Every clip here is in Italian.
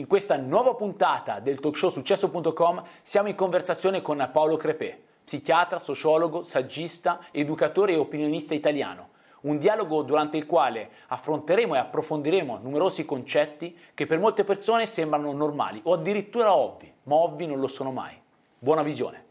In questa nuova puntata del talk show successo.com siamo in conversazione con Paolo Crepè, psichiatra, sociologo, saggista, educatore e opinionista italiano. Un dialogo durante il quale affronteremo e approfondiremo numerosi concetti che per molte persone sembrano normali o addirittura ovvi, ma ovvi non lo sono mai. Buona visione.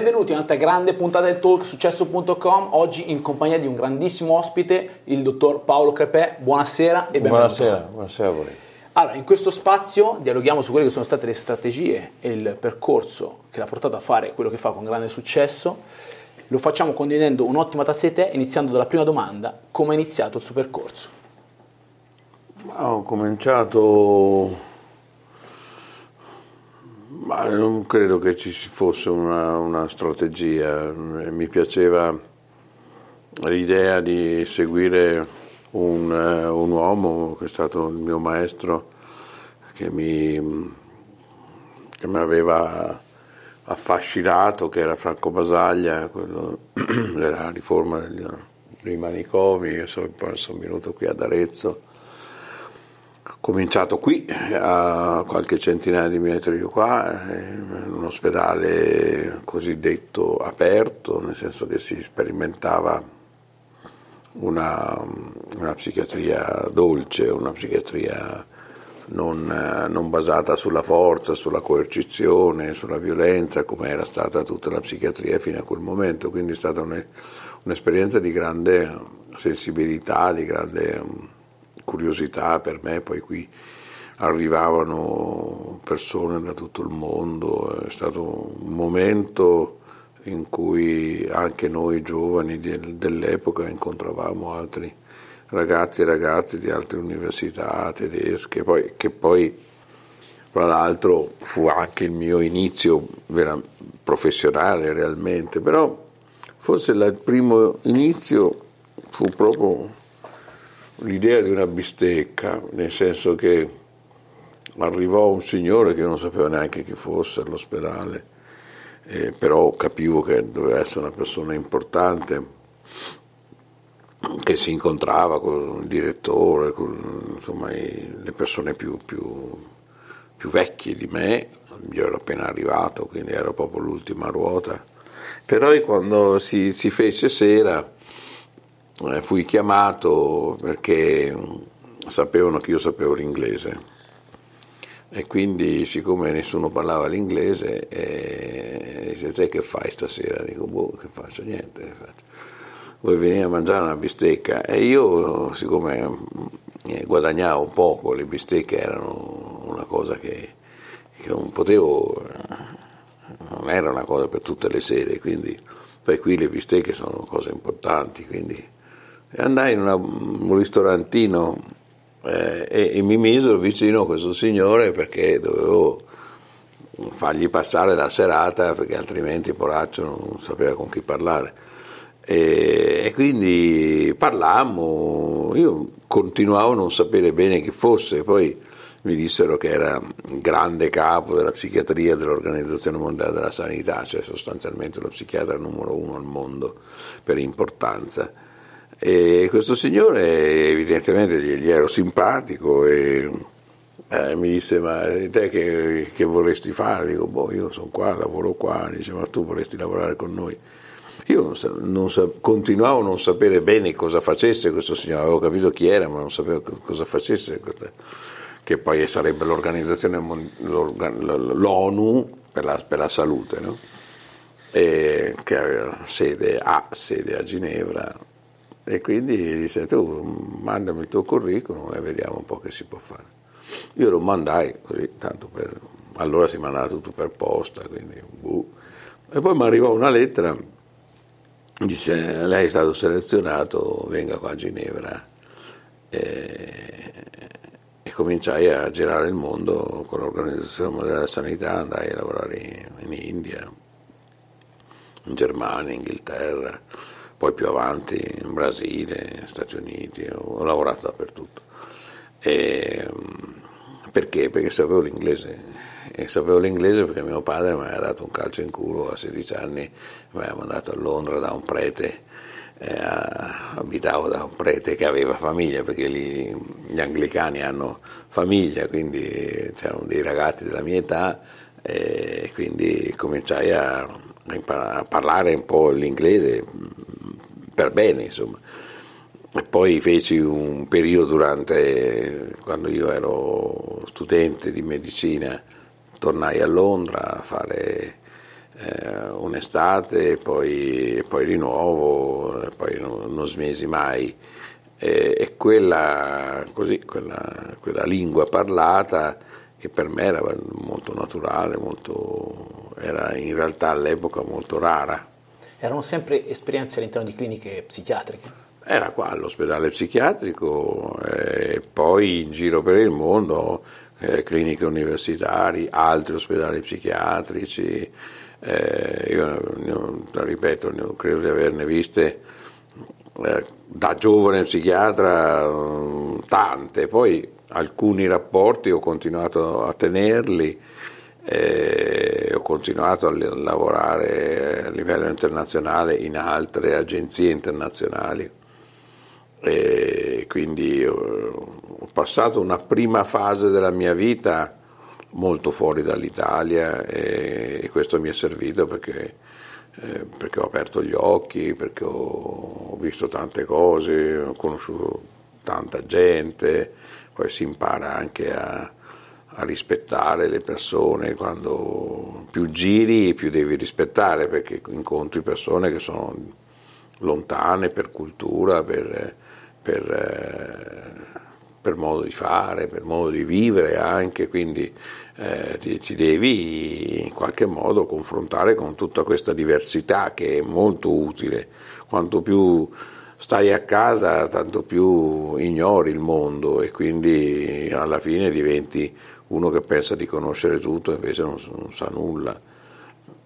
Benvenuti in un'altra grande puntata del talk successo.com, oggi in compagnia di un grandissimo ospite, il dottor Paolo Crepè. Buonasera e benvenuto. Buonasera, buonasera a voi. Allora, in questo spazio dialoghiamo su quelle che sono state le strategie e il percorso che l'ha portato a fare quello che fa con grande successo. Lo facciamo condividendo un'ottima tazza di tè, iniziando dalla prima domanda, come è iniziato il suo percorso? Ho cominciato ma non credo che ci fosse una, una strategia, mi piaceva l'idea di seguire un, un, uomo che è stato il mio maestro, che mi, che mi aveva affascinato, che era Franco Basaglia, quello della riforma dei, manicomi, sono, sono venuto qui ad Arezzo cominciato qui, a qualche centinaia di metri di qua, in un ospedale cosiddetto aperto, nel senso che si sperimentava una, una psichiatria dolce, una psichiatria non, non, basata sulla forza, sulla coercizione, sulla violenza, come era stata tutta la psichiatria fino a quel momento. Quindi è stata un'esperienza di grande sensibilità, di grande curiosità per me, poi qui arrivavano persone da tutto il mondo, è stato un momento in cui anche noi giovani dell'epoca incontravamo altri ragazzi e ragazze di altre università tedesche, poi, che poi tra l'altro fu anche il mio inizio vera, professionale realmente, però forse il primo inizio fu proprio l'idea di una bistecca, nel senso che arrivò un signore che non sapeva neanche chi fosse all'ospedale, eh, però capivo che doveva essere una persona importante, che si incontrava con il direttore, con insomma, i, le persone più, più, più vecchie di me, io ero appena arrivato, quindi ero proprio l'ultima ruota. Però quando si, si fece sera, eh, fui chiamato perché sapevano che io sapevo l'inglese e quindi siccome nessuno parlava l'inglese eh, dice te che fai stasera? Dico boh che faccio niente faccio. vuoi venire a mangiare una bistecca e io siccome eh, guadagnavo poco le bistecche erano una cosa che, che non potevo non era una cosa per tutte le sere quindi poi qui le bistecche sono cose importanti quindi e andai in una, un ristorantino eh, e, e, mi misero vicino a questo signore perché dovevo fargli passare la serata perché altrimenti Poraccio non sapeva con chi parlare. E, e quindi parlammo, io continuavo a non sapere bene chi fosse, poi mi dissero che era grande capo della psichiatria dell'Organizzazione Mondiale della Sanità, cioè sostanzialmente lo psichiatra numero uno al mondo per importanza. E questo signore evidentemente gli, gli ero simpatico e eh, mi disse ma te che, che vorresti fare? Dico boh io sono qua, lavoro qua, dice ma tu vorresti lavorare con noi? Io non sa, non sa, continuavo a non sapere bene cosa facesse questo signore, avevo capito chi era ma non sapevo cosa facesse, che poi sarebbe l'organizzazione, l'ONU per la, per la salute, no? che aveva sede, ha sede a Ginevra e quindi disse tu mandami il tuo curriculum e vediamo un po' che si può fare. Io lo mandai così, tanto per... Allora si mandava tutto per posta, quindi... Uh. E poi mi arrivò una lettera, dice lei è stato selezionato, venga qua a Ginevra. E, e cominciai a girare il mondo con l'Organizzazione Mondiale della Sanità, andai a lavorare in, in India, in Germania, in Inghilterra poi più avanti in Brasile, Stati Uniti, ho lavorato dappertutto. E, perché? Perché sapevo l'inglese. E sapevo l'inglese perché mio padre mi aveva dato un calcio in culo a 16 anni, mi aveva mandato a Londra da un prete, eh, abitavo da un prete che aveva famiglia, perché lì gli anglicani hanno famiglia, quindi c'erano dei ragazzi della mia età e quindi cominciai a, a parlare un po' l'inglese per bene, insomma. E poi feci un periodo durante, quando io ero studente di medicina, tornai a Londra a fare eh, un'estate, poi, poi di nuovo, poi non, non smesi mai. E, e quella, così, quella, quella, lingua parlata che per me era molto naturale, molto, era in realtà all'epoca molto rara. Erano sempre esperienze all'interno di cliniche psichiatriche? Era qua all'ospedale psichiatrico e poi in giro per il mondo, eh, cliniche universitarie, altri ospedali psichiatrici. Eh, io ne ripeto, ne credo di averne viste eh, da giovane psichiatra mm, tante, poi alcuni rapporti ho continuato a tenerli eh, ho continuato a lavorare a livello internazionale in altre agenzie internazionali. E quindi ho passato una prima fase della mia vita molto fuori dall'Italia e, questo mi è servito perché, eh, perché ho aperto gli occhi, perché ho, ho visto tante cose, ho conosciuto tanta gente, poi si impara anche a, a rispettare le persone, quando più giri più devi rispettare perché incontri persone che sono lontane per cultura, per, per, eh, per modo di fare, per modo di vivere anche, quindi eh, ti, ti, devi in qualche modo confrontare con tutta questa diversità che è molto utile. Quanto più stai a casa, tanto più ignori il mondo e quindi alla fine diventi uno che pensa di conoscere tutto invece non, non sa nulla.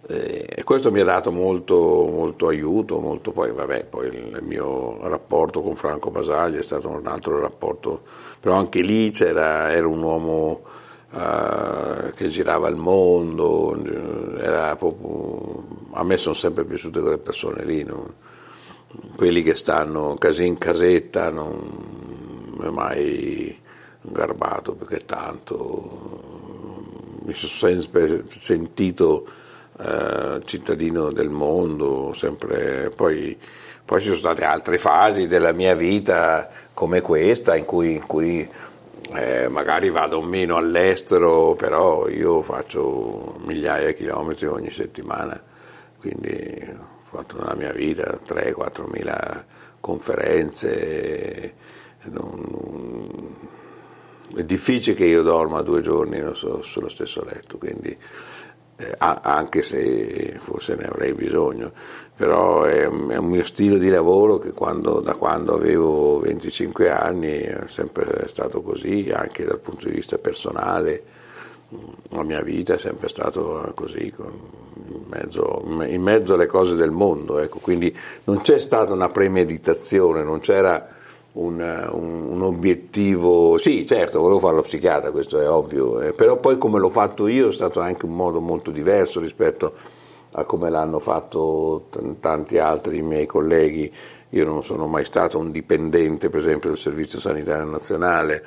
E questo mi ha dato molto, molto aiuto, molto poi, vabbè, poi il mio rapporto con Franco Basaglia è stato un altro rapporto, però anche lì era un uomo uh, che girava il mondo, proprio, a me sono sempre piaciute quelle persone lì, no? quelli che stanno casi in casetta, non è mai garbato perché tanto mi sono sempre sentito eh, cittadino del mondo, sempre, poi, poi, ci sono state altre fasi della mia vita come questa in cui, in cui eh, magari vado meno all'estero, però io faccio migliaia di chilometri ogni settimana, quindi ho fatto nella mia vita 3-4 mila conferenze. Non, è difficile che io dorma due giorni sullo stesso letto, quindi, eh, anche se forse ne avrei bisogno, però è è un mio stile di lavoro che quando, da quando avevo 25 anni è sempre stato così, anche dal punto di vista personale, la mia vita è sempre stata così, in mezzo, in mezzo, alle cose del mondo, ecco. quindi non c'è stata una premeditazione, non c'era un, un, un, obiettivo, sì certo volevo fare lo psichiatra, questo è ovvio, eh, però poi come l'ho fatto io è stato anche un modo molto diverso rispetto a come l'hanno fatto t- tanti altri miei colleghi, io non sono mai stato un dipendente per esempio del Servizio Sanitario Nazionale,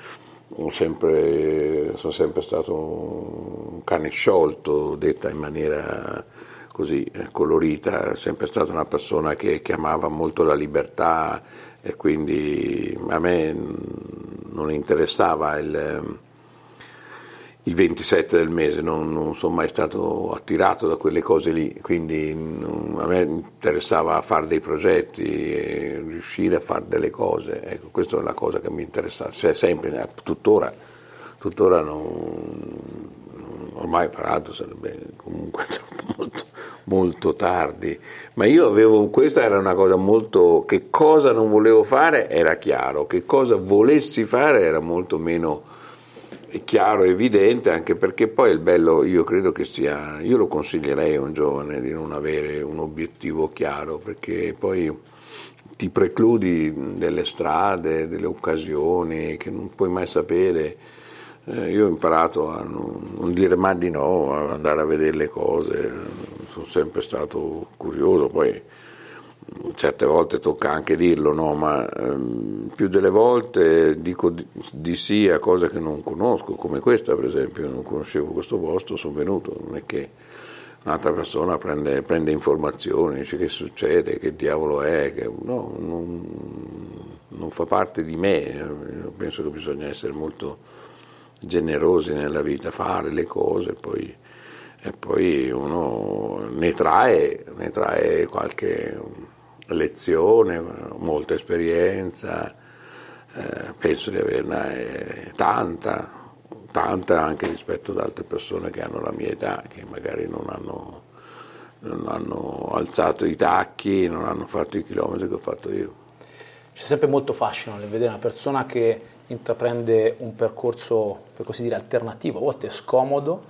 sempre, sono sempre stato un cane sciolto, detta in maniera così eh, colorita, sempre stata una persona che, che amava molto la libertà e quindi a me non interessava il, il 27 del mese, non, non, sono mai stato attirato da quelle cose lì, quindi a me interessava fare dei progetti, riuscire a fare delle cose, ecco, questa è la cosa che mi interessa, cioè, sempre, tuttora, tuttora non, ormai peraltro sarebbe comunque molto, molto, tardi, ma io avevo, questa era una cosa molto, che cosa non volevo fare era chiaro, che cosa volessi fare era molto meno chiaro evidente, anche perché poi il bello, io credo che sia, io lo consiglierei a un giovane di non avere un obiettivo chiaro, perché poi ti precludi delle strade, delle occasioni che non puoi mai sapere eh, io ho imparato a non, non, dire mai di no, a andare a vedere le cose, sono sempre stato curioso, poi certe volte tocca anche dirlo, no? ma ehm, più delle volte dico di, di, sì a cose che non conosco, come questa per esempio, non conoscevo questo posto, sono venuto, non è che un'altra persona prende, prende informazioni, dice che succede, che diavolo è, che, no, non, non fa parte di me, penso che bisogna essere molto generosi nella vita, fare le cose poi, e poi uno ne trae, ne trae qualche lezione, molta esperienza, eh, penso di averne tanta, tanta anche rispetto ad altre persone che hanno la mia età, che magari non hanno, non hanno alzato i tacchi, non hanno fatto i chilometri che ho fatto io. C'è sempre molto fascino nel vedere una persona che intraprende un percorso, per così dire, alternativo, a volte scomodo,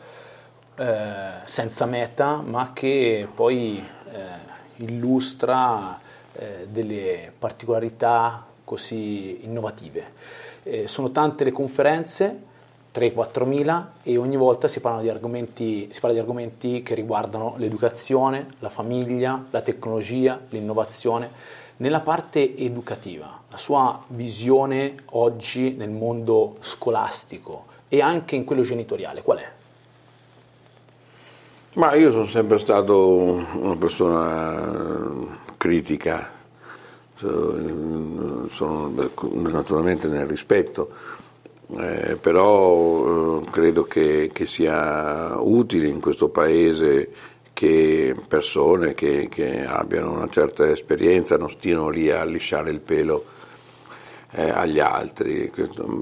eh, senza meta, ma che poi eh, illustra eh, delle particolarità così innovative. Eh, sono tante le conferenze, 3-4 mila, e ogni volta si, parla di argomenti che riguardano l'educazione, la famiglia, la tecnologia, l'innovazione. Nella parte educativa, la sua visione oggi nel mondo scolastico e anche in quello genitoriale, qual è? Ma io sono sempre stato una persona critica, sono naturalmente nel rispetto, eh, però eh, credo che, che, sia utile in questo paese che persone che, che, abbiano una certa esperienza non stiano lì a lisciare il pelo eh, agli altri,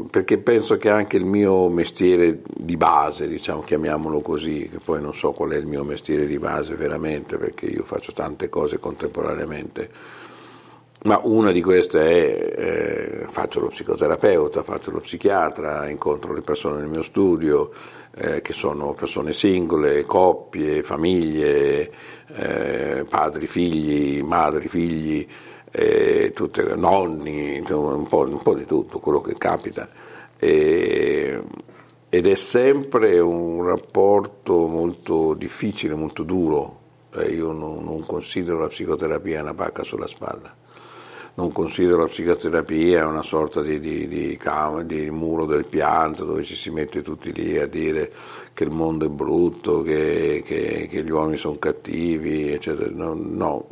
perché penso che anche il mio mestiere di base, diciamo, chiamiamolo così, che poi non so qual è il mio mestiere di base veramente, perché io faccio tante cose contemporaneamente, ma una di queste è eh, faccio lo psicoterapeuta, faccio lo psichiatra, incontro le persone nel mio studio, eh, che sono persone singole, coppie, famiglie, eh, padri, figli, madri, figli, eh, tutte, nonni, un po', un po', di tutto quello che capita. E, ed è sempre un rapporto molto difficile, molto duro. Cioè io non, non considero la psicoterapia una pacca sulla spalla non considero la psicoterapia una sorta di, di, di, di, muro del pianto dove ci si mette tutti lì a dire che il mondo è brutto, che, che, che gli uomini sono cattivi, eccetera. No, no.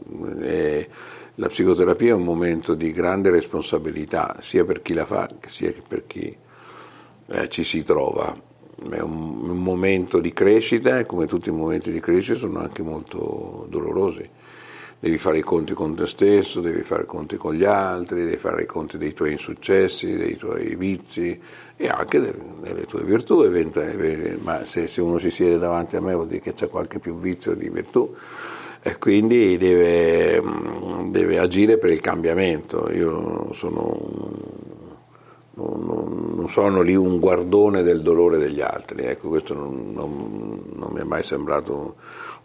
la psicoterapia è un momento di grande responsabilità sia per chi la fa sia per chi eh, ci si trova. È un, un momento di crescita e come tutti i momenti di crescita sono anche molto dolorosi devi fare i conti con te stesso, devi fare i conti con gli altri, devi fare i conti dei tuoi insuccessi, dei tuoi vizi e anche delle, tue virtù, ma se, uno si siede davanti a me vuol dire che c'è qualche più vizio di virtù e quindi deve, deve agire per il cambiamento. Io sono non, non, sono lì un guardone del dolore degli altri, ecco, questo non, non, non mi è mai sembrato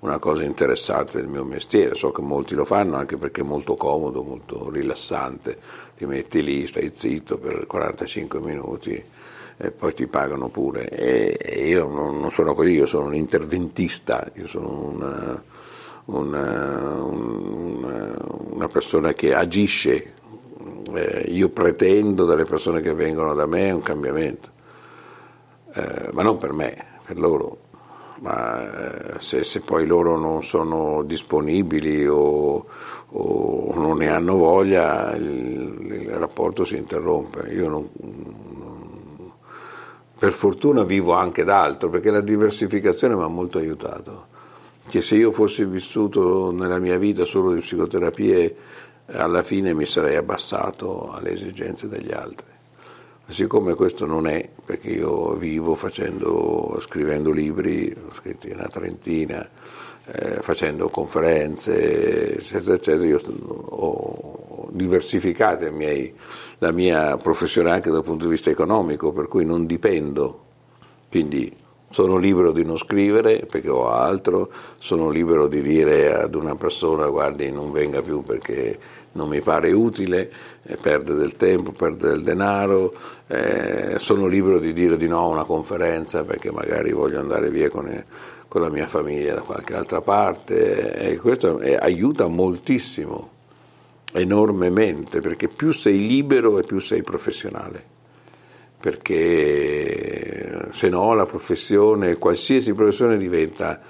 una cosa interessante del mio mestiere, so che molti lo fanno anche perché è molto comodo, molto rilassante, ti metti lì, stai zitto per 45 minuti e poi ti pagano pure. E io non, sono così, io sono un interventista, io sono una, una, una, una persona che agisce, eh, io pretendo dalle persone che vengono da me un cambiamento, eh, ma non per me, per loro ma eh, se, se, poi loro non sono disponibili o, o non ne hanno voglia, il, il rapporto si interrompe. Io non, non, per fortuna vivo anche d'altro, perché la diversificazione mi ha molto aiutato. Che se io fossi vissuto nella mia vita solo di psicoterapie, alla fine mi sarei abbassato alle esigenze degli altri. Siccome questo non è, perché io vivo facendo, scrivendo libri, ho scritto una trentina, eh, facendo conferenze, eccetera, eccetera, io ho diversificato miei, la mia professione anche dal punto di vista economico, per cui non dipendo. Quindi sono libero di non scrivere perché ho altro, sono libero di dire ad una persona guardi non venga più perché non mi pare utile, eh, perde del tempo, perde del denaro, eh, sono libero di dire di no a una conferenza perché magari voglio andare via con, eh, con la mia famiglia da qualche altra parte e questo eh, aiuta moltissimo, enormemente, perché più sei libero e più sei professionale. Perché se no la professione, qualsiasi professione diventa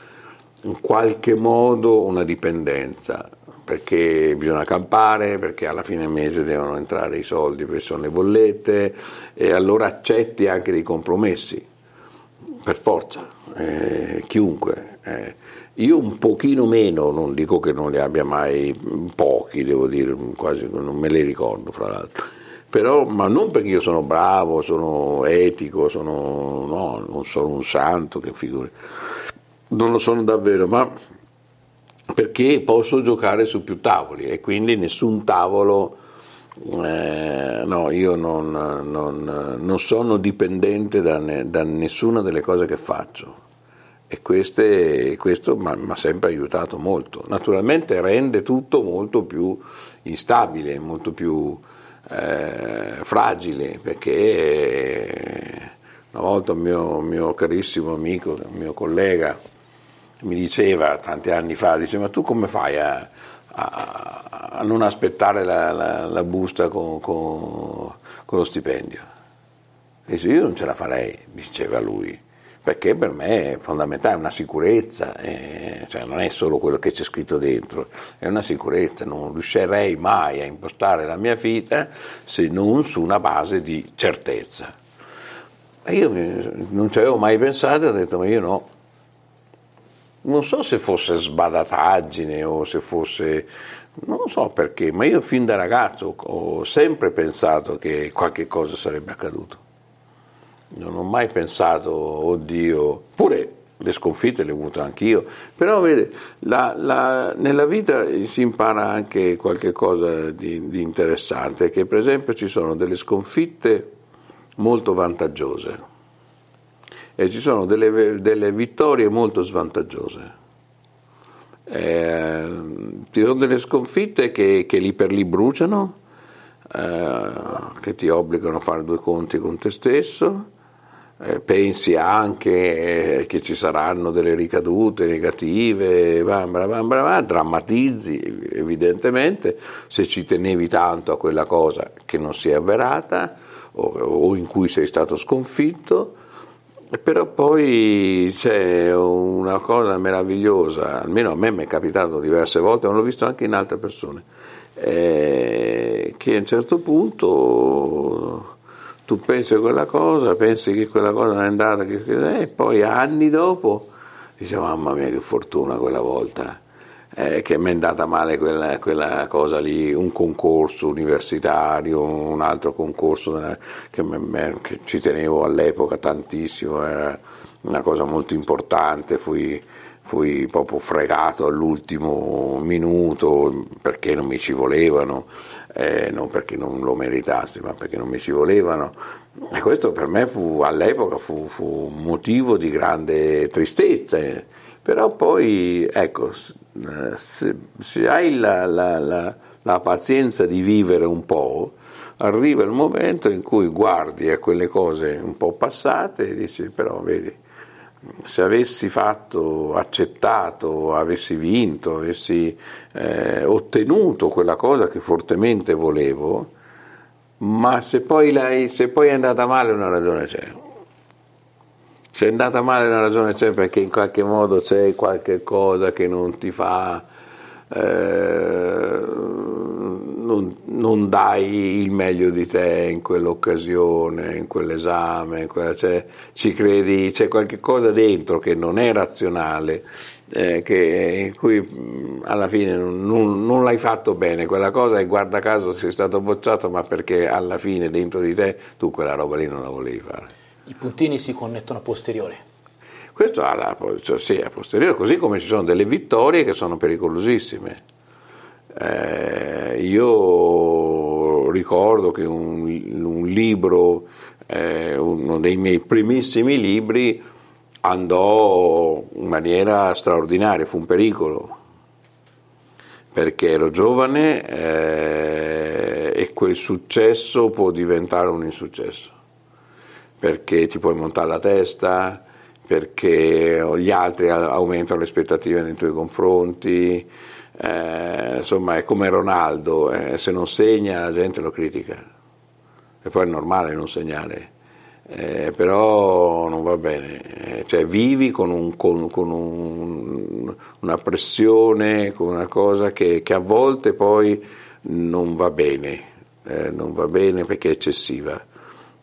in qualche modo una dipendenza perché bisogna campare, perché alla fine mese devono entrare i soldi perché sono le bollette e allora accetti anche dei compromessi, per forza, eh, chiunque. Eh. Io un pochino meno, non dico che non li abbia mai, pochi devo dire, quasi non me li ricordo fra l'altro, però, ma non perché io sono bravo, sono etico, sono, no, non sono un santo, che figuri, non lo sono davvero, ma perché posso giocare su più tavoli e quindi nessun tavolo, eh, no, io non, non, non sono dipendente da, ne, da, nessuna delle cose che faccio e queste, questo mi ha sempre aiutato molto. Naturalmente rende tutto molto più instabile, molto più eh, fragile perché una volta un mio, mio carissimo amico, un mio collega, mi diceva tanti anni fa, dice ma tu come fai a, a, a non aspettare la, la, la busta con, con, con, lo stipendio? Dice io non ce la farei, diceva lui, perché per me è fondamentale, è una sicurezza, eh, cioè non è solo quello che c'è scritto dentro, è una sicurezza, non riuscirei mai a impostare la mia vita se non su una base di certezza. E io non ci avevo mai pensato e ho detto ma io no, non so se fosse sbadataggine o se fosse, non so perché, ma io fin da ragazzo ho sempre pensato che qualche cosa sarebbe accaduto. Non ho mai pensato, oddio, pure le sconfitte le ho avute anch'io, però vede, la, la, nella vita si impara anche qualche cosa di, di interessante, che per esempio ci sono delle sconfitte molto vantaggiose e ci sono delle, delle vittorie molto svantaggiose. Eh, ci sono delle sconfitte che, che lì per lì bruciano, eh, che ti obbligano a fare due conti con te stesso, eh, pensi anche che ci saranno delle ricadute negative, bam, bam, bam, drammatizzi evidentemente se ci tenevi tanto a quella cosa che non si è avverata o, o in cui sei stato sconfitto però poi c'è una cosa meravigliosa, almeno a me mi è capitato diverse volte, l'ho visto anche in altre persone, eh, che a un certo punto tu pensi a quella cosa, pensi che quella cosa non è andata, e poi anni dopo dici mamma mia che fortuna quella volta eh, che mi è andata male quella, quella, cosa lì, un concorso universitario, un altro concorso che, che, ci tenevo all'epoca tantissimo, era una cosa molto importante, fui, fui proprio fregato all'ultimo minuto perché non mi ci volevano, eh, non perché non lo meritassi, ma perché non mi ci volevano. E questo per me fu, all'epoca fu, fu motivo di grande tristezza, però poi ecco, se, se hai la, la, la, la pazienza di vivere un po', arriva il momento in cui guardi a quelle cose un po' passate e dici però vedi se avessi fatto, accettato, avessi vinto, avessi eh, ottenuto quella cosa che fortemente volevo, ma se poi, se poi, è andata male una ragione c'è. Se è andata male una ragione c'è perché in qualche modo c'è qualche cosa che non ti fa... Eh, non, non, dai il meglio di te in quell'occasione, in quell'esame, in quella, cioè, ci credi, c'è qualche cosa dentro che non è razionale, eh, che, in cui alla fine non, non, non, l'hai fatto bene quella cosa e guarda caso sei stato bocciato, ma perché alla fine dentro di te tu quella roba lì non la volevi fare. I puntini si connettono a posteriori. Questo alla, cioè, sì, a posteriori, così come ci sono delle vittorie che sono pericolosissime. Eh, io ricordo che un, un libro, eh, uno dei miei primissimi libri, andò in maniera straordinaria, fu un pericolo, perché ero giovane eh, e quel successo può diventare un insuccesso, perché ti puoi montare la testa, perché gli altri aumentano le aspettative nei tuoi confronti, eh, insomma è come Ronaldo, eh, se non segna la gente lo critica, e poi è normale non segnare, eh, però non va bene, eh, cioè vivi con, un, con, con un, una pressione, con una cosa che, che, a volte poi non va bene, eh, non va bene perché è eccessiva.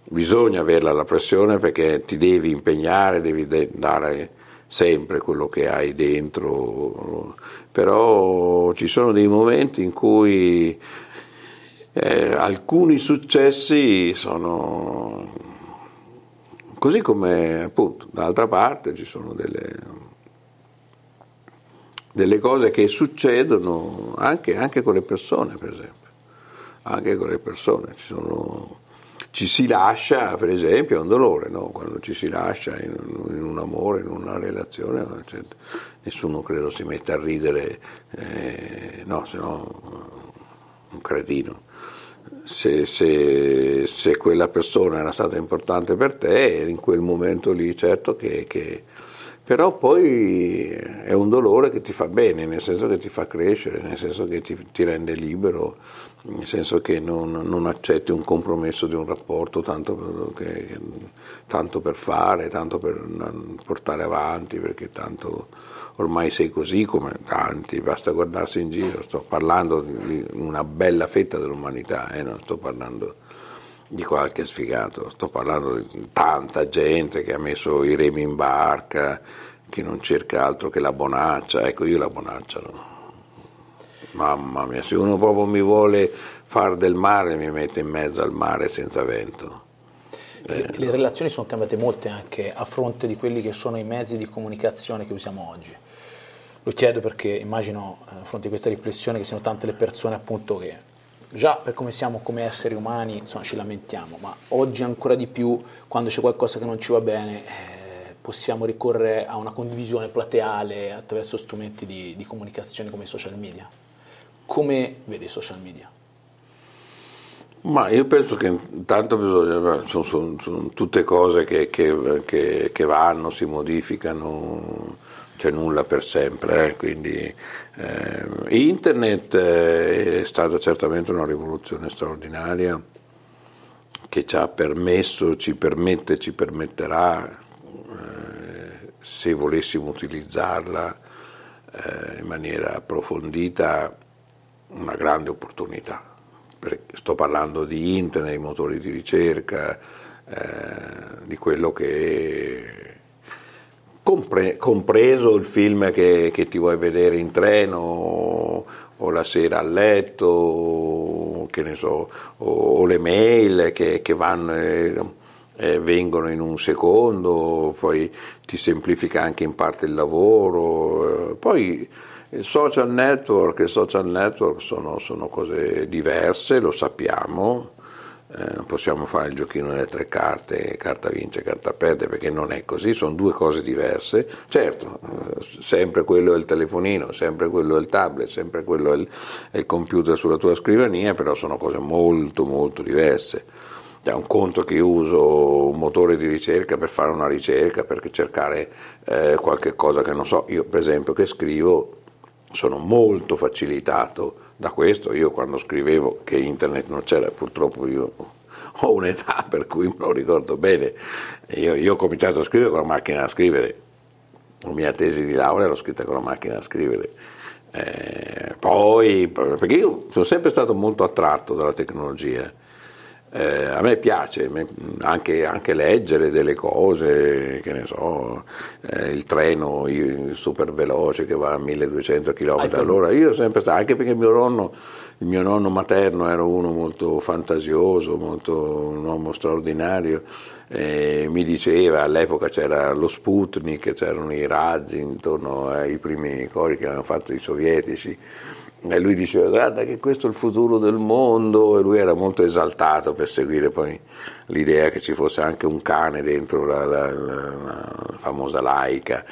Bisogna averla la pressione perché ti devi impegnare, devi dare sempre quello che hai dentro, però ci sono dei momenti in cui eh, alcuni successi sono così come appunto dall'altra parte ci sono delle, delle cose che succedono anche, anche, con le persone per esempio. Anche con le persone ci sono ci si lascia, per esempio, è un dolore, no? quando ci si lascia in, in, un amore, in una relazione, cioè, nessuno credo si metta a ridere, eh, no, se no un cretino. Se, se, se, quella persona era stata importante per te, in quel momento lì certo che, che però poi è un dolore che ti fa bene, nel senso che ti fa crescere, nel senso che ti, ti rende libero, nel senso che non, non, accetti un compromesso di un rapporto tanto, che, tanto, per fare, tanto per portare avanti, perché tanto ormai sei così come tanti, basta guardarsi in giro, sto parlando di una bella fetta dell'umanità, eh, non sto parlando di qualche sfigato, sto parlando di tanta gente che ha messo i remi in barca, che non cerca altro che la bonaccia, ecco io la bonaccia no. Mamma mia, se uno proprio mi vuole far del mare mi mette in mezzo al mare senza vento. Eh, le relazioni sono cambiate molte anche a fronte di quelli che sono i mezzi di comunicazione che usiamo oggi. Lo chiedo perché immagino eh, a fronte di questa riflessione che siano tante le persone appunto che già per come siamo come esseri umani insomma, ci lamentiamo, ma oggi ancora di più quando c'è qualcosa che non ci va bene eh, possiamo ricorrere a una condivisione plateale attraverso strumenti di, di comunicazione come i social media. Come vede i social media? Ma io penso che intanto bisogna, sono, sono, sono tutte cose che, che, che, che vanno, si modificano, c'è nulla per sempre, eh, quindi eh, internet eh, è stata certamente una rivoluzione straordinaria che ci ha permesso, ci permette, ci permetterà, eh, se volessimo utilizzarla eh, in maniera approfondita, una grande opportunità. Sto parlando di internet, di motori di ricerca, eh, di quello che compre, compreso il film che, che, ti vuoi vedere in treno o, la sera a letto, che ne so, o, o le mail che, che vanno, eh, eh, vengono in un secondo, poi ti semplifica anche in parte il lavoro, eh, poi il social network e social network sono, sono cose diverse, lo sappiamo, eh, non possiamo fare il giochino delle tre carte, carta vince, carta perde, perché non è così, sono due cose diverse. Certo, eh, sempre quello è il telefonino, sempre quello è il tablet, sempre quello è il, è il computer sulla tua scrivania, però sono cose molto molto diverse. È un conto che uso un motore di ricerca per fare una ricerca, per cercare eh, qualche cosa che non so. Io per esempio che scrivo sono molto facilitato da questo. Io quando scrivevo che internet non c'era, purtroppo io ho un'età per cui me lo ricordo bene. Io, io ho cominciato a scrivere con la macchina da scrivere. La mia tesi di laurea l'ho scritta con la macchina da scrivere. Eh, poi, perché io sono sempre stato molto attratto dalla tecnologia eh, a me piace anche, anche, leggere delle cose, che ne so, eh, il treno super veloce che va a 1200 km all'ora. Io sempre stato, anche perché mio nonno, il mio nonno materno era uno molto fantasioso, molto, un uomo straordinario. Eh, mi diceva all'epoca c'era lo Sputnik, c'erano i razzi intorno ai primi cori che avevano fatto i sovietici e lui diceva guarda che questo è il futuro del mondo. E lui era molto esaltato per seguire poi l'idea che ci fosse anche un cane dentro la, la, la, la famosa laica,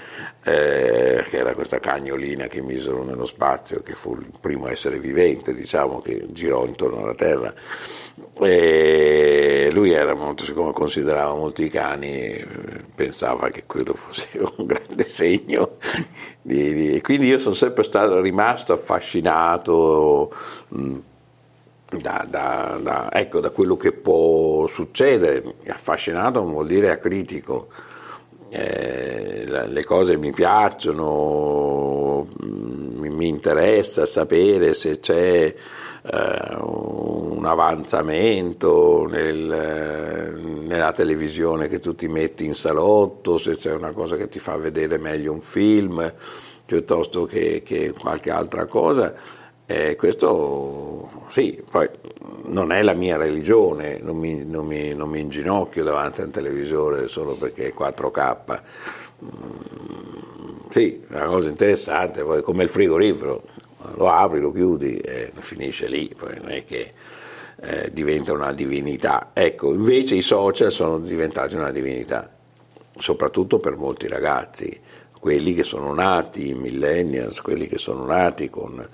eh, che era questa cagnolina che misero nello spazio, che fu il primo essere vivente diciamo, che girò intorno alla Terra. E lui era molto, siccome considerava molto i cani, pensava che quello fosse un grande segno. Di, di, quindi io sono sempre stato rimasto affascinato mh, da, da, da, ecco, da, quello che può succedere. Affascinato non vuol dire acritico. Eh, le cose mi piacciono, mi, mi interessa sapere se c'è eh, un avanzamento nel, nella televisione che tu ti metti in salotto, se c'è una cosa che ti fa vedere meglio un film piuttosto che, che qualche altra cosa. Eh, questo sì, poi non è la mia religione, non mi, non, mi, non mi, inginocchio davanti a un televisore solo perché è 4K. Mm, sì, è una cosa interessante, poi come il frigorifero, lo apri, lo chiudi e finisce lì, poi non è che eh, diventa una divinità. Ecco, invece i social sono diventati una divinità, soprattutto per molti ragazzi, quelli che sono nati, i millennials, quelli che sono nati con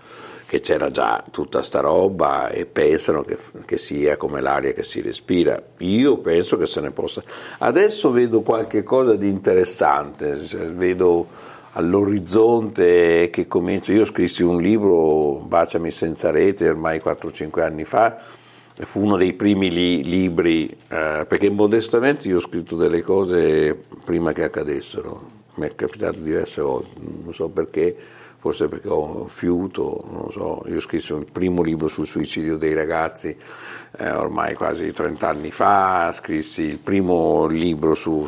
che c'era già tutta sta roba e pensano che, che, sia come l'aria che si respira. Io penso che se ne possa. Adesso vedo qualche cosa di interessante, vedo all'orizzonte che comincia. Io scrissi un libro, Baciami senza rete, ormai 4-5 anni fa, fu uno dei primi li, libri, eh, perché modestamente io ho scritto delle cose prima che accadessero, mi è capitato diverse volte, non so perché, forse perché ho fiuto, non so, io scrissi il primo libro sul suicidio dei ragazzi eh, ormai quasi 30 anni fa, scrissi il primo libro sulle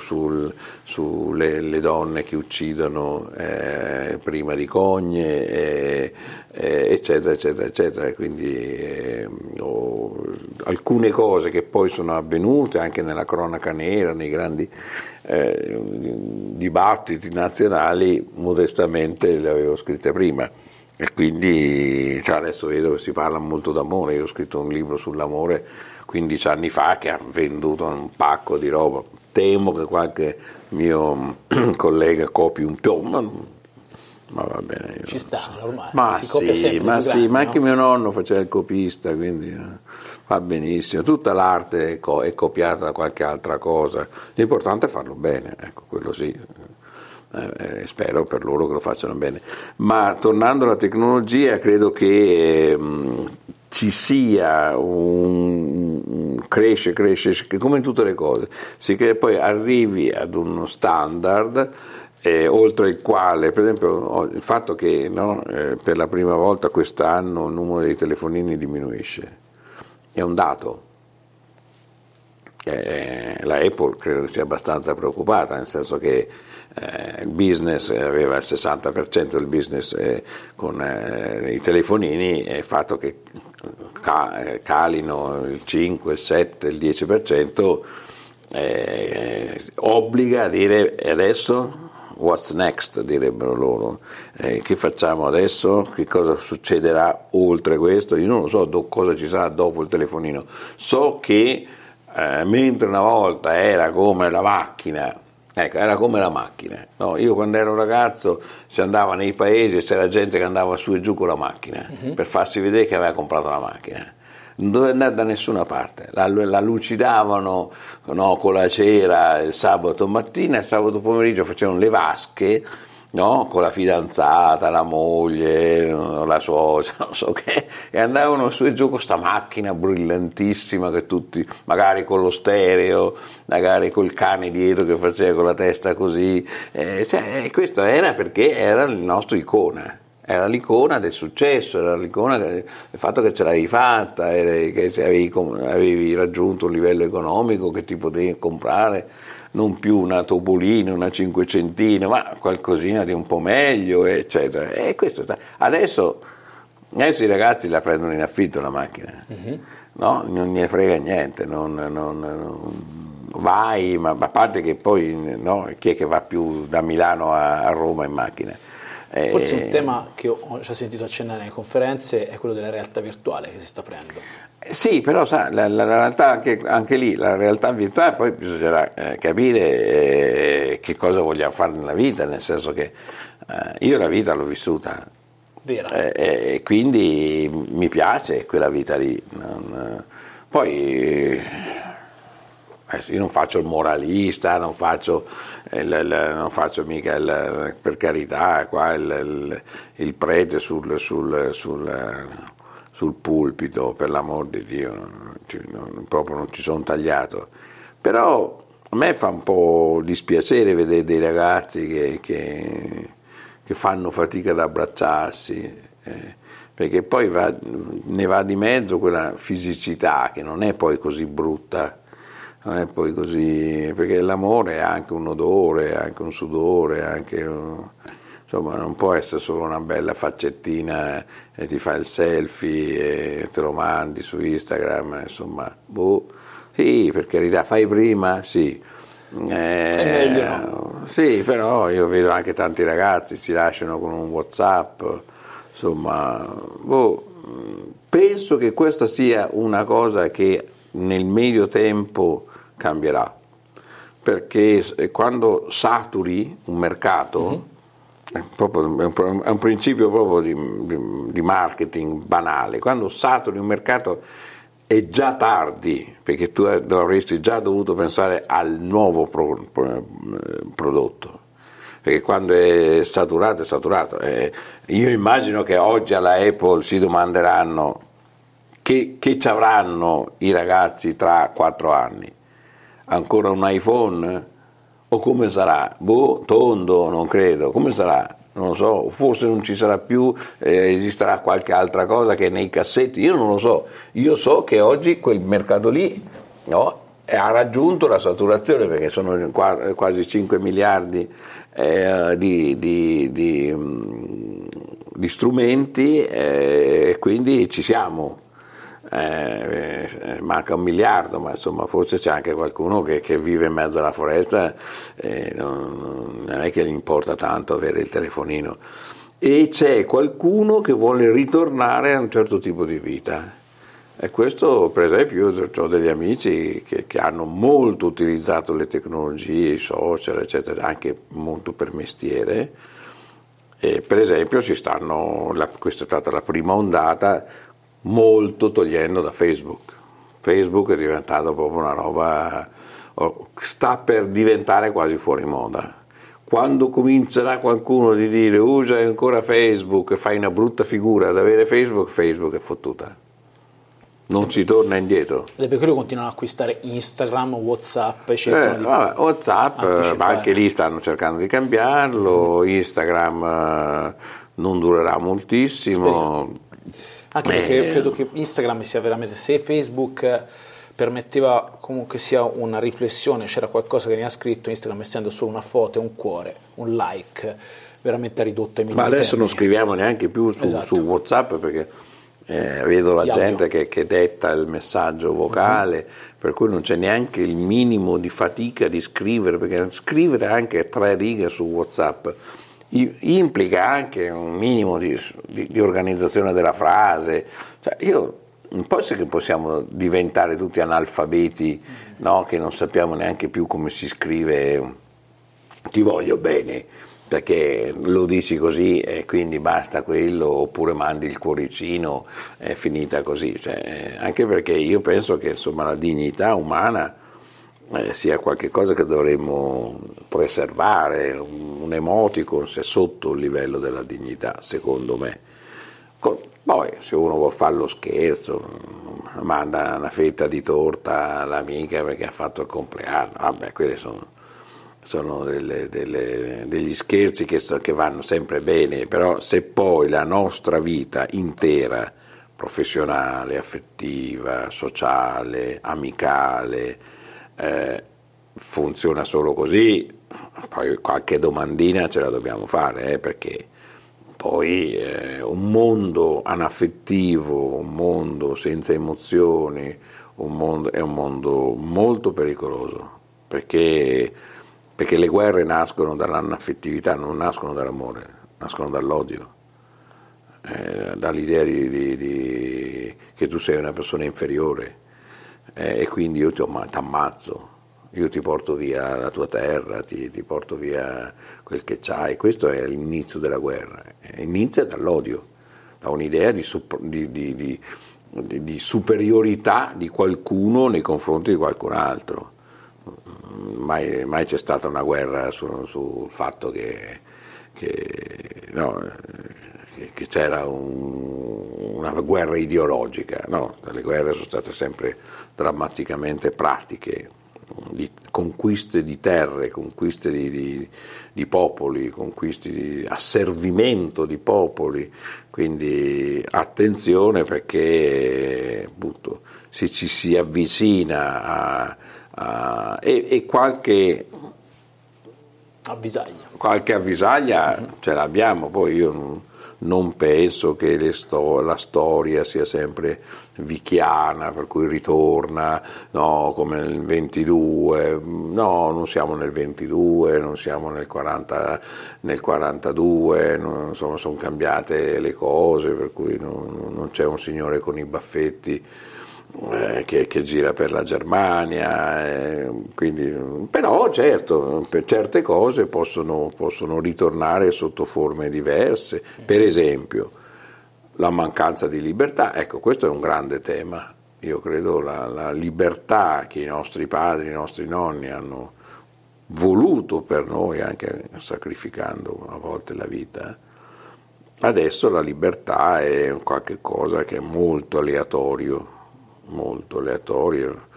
su su donne che uccidono eh, prima di cogne, eh, eccetera, eccetera, eccetera. Quindi eh, ho, alcune cose che poi sono avvenute anche nella cronaca nera, nei grandi eh, dibattiti nazionali, modestamente le avevo scritte prima. E quindi cioè adesso vedo che si parla molto d'amore, io ho scritto un libro sull'amore 15 anni fa che ha venduto un pacco di roba, temo che qualche mio collega copi un po', ma, ma va bene. Ci sta, ormai. Ma sì, ma, sì grande, ma anche no? mio nonno faceva il copista, quindi eh, va benissimo. Tutta l'arte è, co- è copiata da qualche altra cosa, l'importante è farlo bene, ecco, quello sì eh, spero per loro che lo facciano bene. Ma tornando alla tecnologia, credo che ehm, ci sia un, cresce, cresce, come in tutte le cose, si che poi arrivi ad uno standard eh, oltre il quale, per esempio, il fatto che no, eh, per la prima volta quest'anno il numero dei telefonini diminuisce, è un dato. Eh, la Apple credo sia abbastanza preoccupata, nel senso che eh, il business aveva il 60% del business eh, con eh, i telefonini e il fatto che ca- calino il 5, il 7, il 10% eh, obbliga a dire adesso? What's next? direbbero loro, eh, che facciamo adesso, che cosa succederà oltre questo, io non lo so cosa ci sarà dopo il telefonino, so che eh, mentre una volta era come la macchina, ecco, era come la macchina, no, io quando ero ragazzo si andava nei paesi e c'era gente che andava su e giù con la macchina uh-huh. per farsi vedere che aveva comprato la macchina. Non doveva andare da nessuna parte, la, la lucidavano no, con la cera il sabato mattina e il sabato pomeriggio facevano le vasche no, con la fidanzata, la moglie, la suocera, non so che, e andavano su e giù con questa macchina brillantissima che tutti, magari con lo stereo, magari col cane dietro che faceva con la testa così, eh, cioè, questo era perché era il nostro icona. Era l'icona del successo, era l'icona del fatto che ce l'avevi fatta, che avevi, raggiunto un livello economico che ti potevi comprare non più una topolina, una cinquecentina, ma qualcosina di un po' meglio, eccetera. E questo sta. Adesso, adesso i ragazzi la prendono in affitto la macchina, uh-huh. no? non ne frega niente, non, non, non vai, ma a parte che poi no, chi è che va più da Milano a, a Roma in macchina? Forse un eh, tema che ho già sentito accennare nelle conferenze è quello della realtà virtuale che si sta aprendo. Sì, però sa, la, la, realtà anche, anche, lì, la realtà virtuale, poi bisognerà eh, capire eh, che cosa vogliamo fare nella vita, nel senso che eh, io la vita l'ho vissuta eh, eh, e quindi mi piace quella vita lì. Non, poi io non faccio il moralista, non faccio, il, il, non faccio mica il, per carità qua il, il prete sul, sul, sul, sul, pulpito, per l'amor di Dio, non, non, proprio non ci sono tagliato. Però a me fa un po' dispiacere vedere dei ragazzi che, che, che fanno fatica ad abbracciarsi. Eh, perché poi va, ne va di mezzo quella fisicità che non è poi così brutta non è poi così, perché l'amore è anche un odore, anche un sudore, anche un, insomma non può essere solo una bella faccettina e ti fai il selfie e te lo mandi su Instagram, insomma, boh, sì, per carità, fai prima, sì. Eh, no? Sì, però io vedo anche tanti ragazzi si lasciano con un Whatsapp, insomma, boh, penso che questa sia una cosa che nel medio tempo cambierà, perché quando saturi un mercato, mm-hmm. è, un, principio proprio di, di, di, marketing banale, quando saturi un mercato è già tardi, perché tu avresti già dovuto pensare al nuovo pro, pro, prodotto perché quando è saturato è saturato. Eh, io immagino che oggi alla Apple si domanderanno che, che ci avranno i ragazzi tra quattro anni ancora un iPhone? O come sarà? Boh, tondo, non credo. Come sarà? Non lo so, forse non ci sarà più, eh, esisterà qualche altra cosa che è nei cassetti, io non lo so. Io so che oggi quel mercato lì no, ha raggiunto la saturazione perché sono quasi 5 miliardi eh, di, di, di, mm, di, strumenti eh, e quindi ci siamo eh, eh, manca un miliardo, ma insomma forse c'è anche qualcuno che, che vive in mezzo alla foresta e non, non, è che gli importa tanto avere il telefonino. E c'è qualcuno che vuole ritornare a un certo tipo di vita. E questo, per esempio, io ho degli amici che, che, hanno molto utilizzato le tecnologie, i social, eccetera, anche molto per mestiere. E per esempio, stanno, la, questa è stata la prima ondata, molto togliendo da Facebook. Facebook è diventato proprio una roba, sta per diventare quasi fuori moda. Quando comincerà qualcuno di dire usa ancora Facebook e fai una brutta figura ad avere Facebook, Facebook è fottuta. Non si torna indietro. Ed è per quello continuano ad acquistare Instagram, Whatsapp e cercano eh, vabbè, Whatsapp, ma anche lì stanno cercando di cambiarlo, Instagram eh, non durerà moltissimo. Speriamo anche Beh. perché credo che Instagram sia veramente, se Facebook permetteva comunque sia una riflessione, c'era qualcosa che veniva scritto, Instagram essendo solo una foto e un cuore, un like, veramente ridotto ai minimi. Ma adesso termini. non scriviamo neanche più su, esatto. su Whatsapp perché eh, vedo la gente che, che, detta il messaggio vocale, uh-huh. per cui non c'è neanche il minimo di fatica di scrivere, perché scrivere anche tre righe su WhatsApp implica anche un minimo di, di, di organizzazione della frase. Cioè, io non posso che possiamo diventare tutti analfabeti, no? che non sappiamo neanche più come si scrive ti voglio bene, perché lo dici così e quindi basta quello, oppure mandi il cuoricino, è finita così. Cioè, anche perché io penso che insomma, la dignità umana eh, sia qualcosa che dovremmo preservare, un, emoticon se sotto il livello della dignità, secondo me. Con, poi se uno vuole fare lo scherzo, manda una fetta di torta all'amica perché ha fatto il compleanno, vabbè, quelli sono, sono delle, delle, degli scherzi che, so, che vanno sempre bene, però se poi la nostra vita intera, professionale, affettiva, sociale, amicale, eh, funziona solo così, poi qualche domandina ce la dobbiamo fare, eh, perché poi eh, un mondo anaffettivo, un mondo senza emozioni, un mondo, è un mondo molto pericoloso, perché, perché le guerre nascono dall'anaffettività, non nascono dall'amore, nascono dall'odio. Eh, dall'idea di, di, di, che tu sei una persona inferiore, eh, e quindi io ti ammazzo, io ti porto via la tua terra, ti, ti porto via quel che c'hai, questo è l'inizio della guerra, inizia dall'odio, da un'idea di, di, di, di superiorità di qualcuno nei confronti di qualcun altro. Mai, mai c'è stata una guerra sul, sul fatto che, che, no, che c'era un, una guerra ideologica, no, le guerre sono state sempre drammaticamente pratiche, di conquiste di terre, conquiste di, di, di popoli, conquiste di asservimento di popoli, quindi attenzione perché appunto, se ci si avvicina a, a, e, e qualche avvisaglia, qualche avvisaglia uh-huh. ce l'abbiamo, poi io non, penso che sto- la storia sia sempre vichiana, per cui ritorna no, come nel 22, no, non siamo nel 22, non siamo nel, 40, nel 42, non, insomma sono cambiate le cose, per cui non, non c'è un signore con i baffetti eh, che, che, gira per la Germania, eh, quindi, però certo, per certe cose possono, possono, ritornare sotto forme diverse, per esempio la mancanza di libertà, ecco questo è un grande tema, io credo la, la libertà che i nostri padri, i nostri nonni hanno voluto per noi, anche sacrificando a volte la vita, adesso la libertà è qualcosa che è molto aleatorio, molto aleatorio.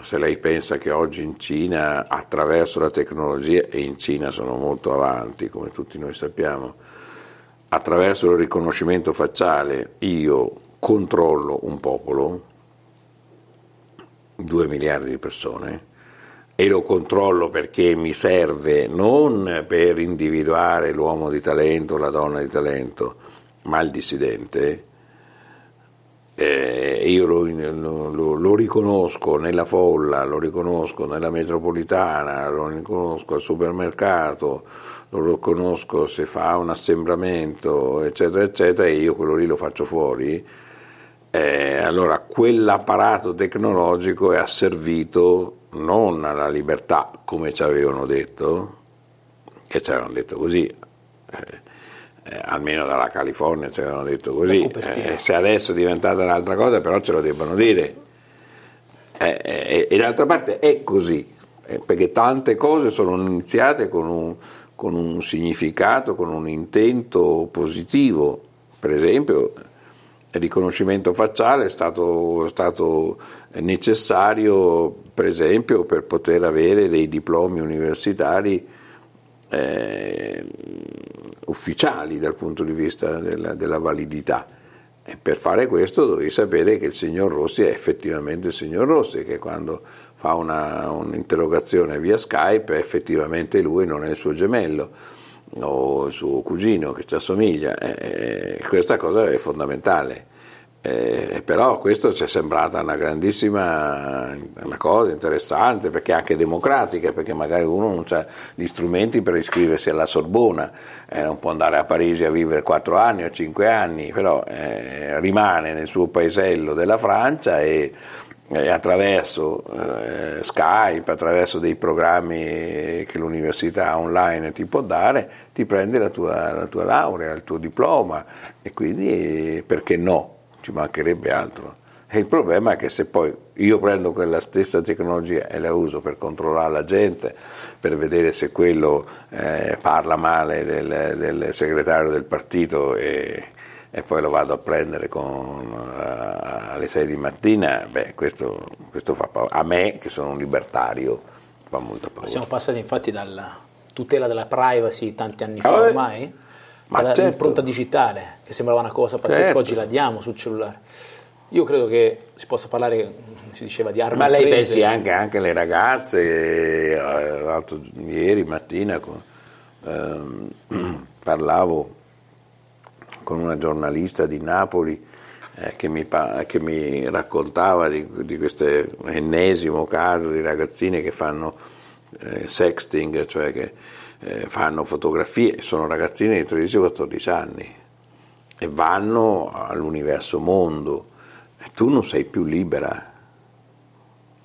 Se lei pensa che oggi in Cina, attraverso la tecnologia, e in Cina sono molto avanti, come tutti noi sappiamo, attraverso il riconoscimento facciale io controllo un popolo, due miliardi di persone, e lo controllo perché mi serve non per individuare l'uomo di talento, la donna di talento, ma il dissidente, eh, io lo, lo, lo, riconosco nella folla, lo riconosco nella metropolitana, lo riconosco al supermercato, lo riconosco se fa un assembramento, eccetera, eccetera, e io quello lì lo faccio fuori. Eh, allora quell'apparato tecnologico è asservito non alla libertà, come ci avevano detto, che ci avevano detto così. Eh, eh, almeno dalla California ci avevano detto così, eh, se adesso è diventata un'altra cosa però ce lo debbono dire. Eh, eh e d'altra parte è così, eh, perché tante cose sono iniziate con un, con un, significato, con un intento positivo, per esempio il riconoscimento facciale è stato, stato necessario per esempio per poter avere dei diplomi universitari eh, ufficiali dal punto di vista della, della validità. E per fare questo dovevi sapere che il signor Rossi è effettivamente il signor Rossi, che quando fa una, un'interrogazione via Skype è effettivamente lui, non è il suo gemello o il suo cugino che ci assomiglia. E questa cosa è fondamentale. Eh, però questo ci è sembrata una grandissima una cosa interessante perché anche democratica, perché magari uno non ha gli strumenti per iscriversi alla Sorbona, eh, non può andare a Parigi a vivere 4 anni o 5 anni, però eh, rimane nel suo paesello della Francia e, e attraverso eh, Skype, attraverso dei programmi che l'università online ti può dare, ti prendi la tua, la tua laurea, il tuo diploma e quindi perché no? Ci mancherebbe altro. E il problema è che se poi io prendo quella stessa tecnologia e la uso per controllare la gente, per vedere se quello eh, parla male del, del, segretario del partito e, e, poi lo vado a prendere con, uh, alle 6 di mattina, beh, questo, questo fa paura. A me, che sono un libertario, fa molto paura. Siamo passati infatti dalla tutela della privacy tanti anni fa ormai ma certo. l'impronta digitale, che sembrava una cosa pazzesca, certo. oggi la diamo sul cellulare. Io credo che si possa parlare, si diceva di armi Ma lei prese. pensi anche, anche alle ragazze, eh, l'altro ieri mattina con, ehm, parlavo con una giornalista di Napoli eh, che, mi, che, mi, raccontava di, di questo ennesimo caso di ragazzine che fanno eh, sexting, cioè che eh, fanno fotografie, sono ragazzini di 13-14 anni e vanno all'universo mondo e tu non sei più libera.